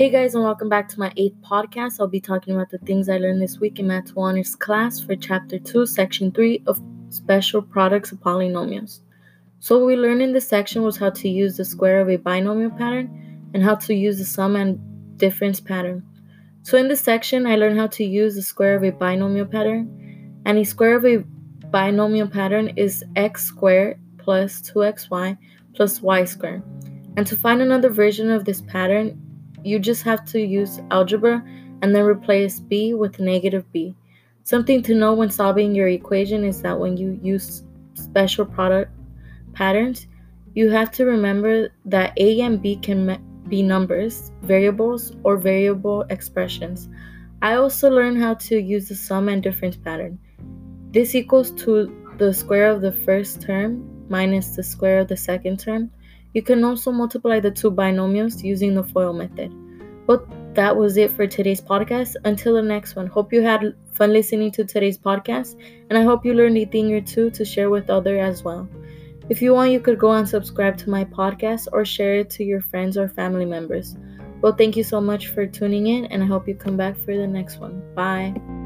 Hey guys, and welcome back to my eighth podcast. I'll be talking about the things I learned this week in Math Honors class for Chapter 2, Section 3 of Special Products of Polynomials. So, what we learned in this section was how to use the square of a binomial pattern and how to use the sum and difference pattern. So, in this section, I learned how to use the square of a binomial pattern, and a square of a binomial pattern is x squared plus 2xy plus y squared. And to find another version of this pattern, you just have to use algebra and then replace b with negative b. Something to know when solving your equation is that when you use special product patterns, you have to remember that a and b can be numbers, variables, or variable expressions. I also learned how to use the sum and difference pattern. This equals to the square of the first term minus the square of the second term you can also multiply the two binomials using the FOIL method. But that was it for today's podcast. Until the next one, hope you had fun listening to today's podcast, and I hope you learned a thing or two to share with others as well. If you want, you could go and subscribe to my podcast or share it to your friends or family members. Well, thank you so much for tuning in, and I hope you come back for the next one. Bye.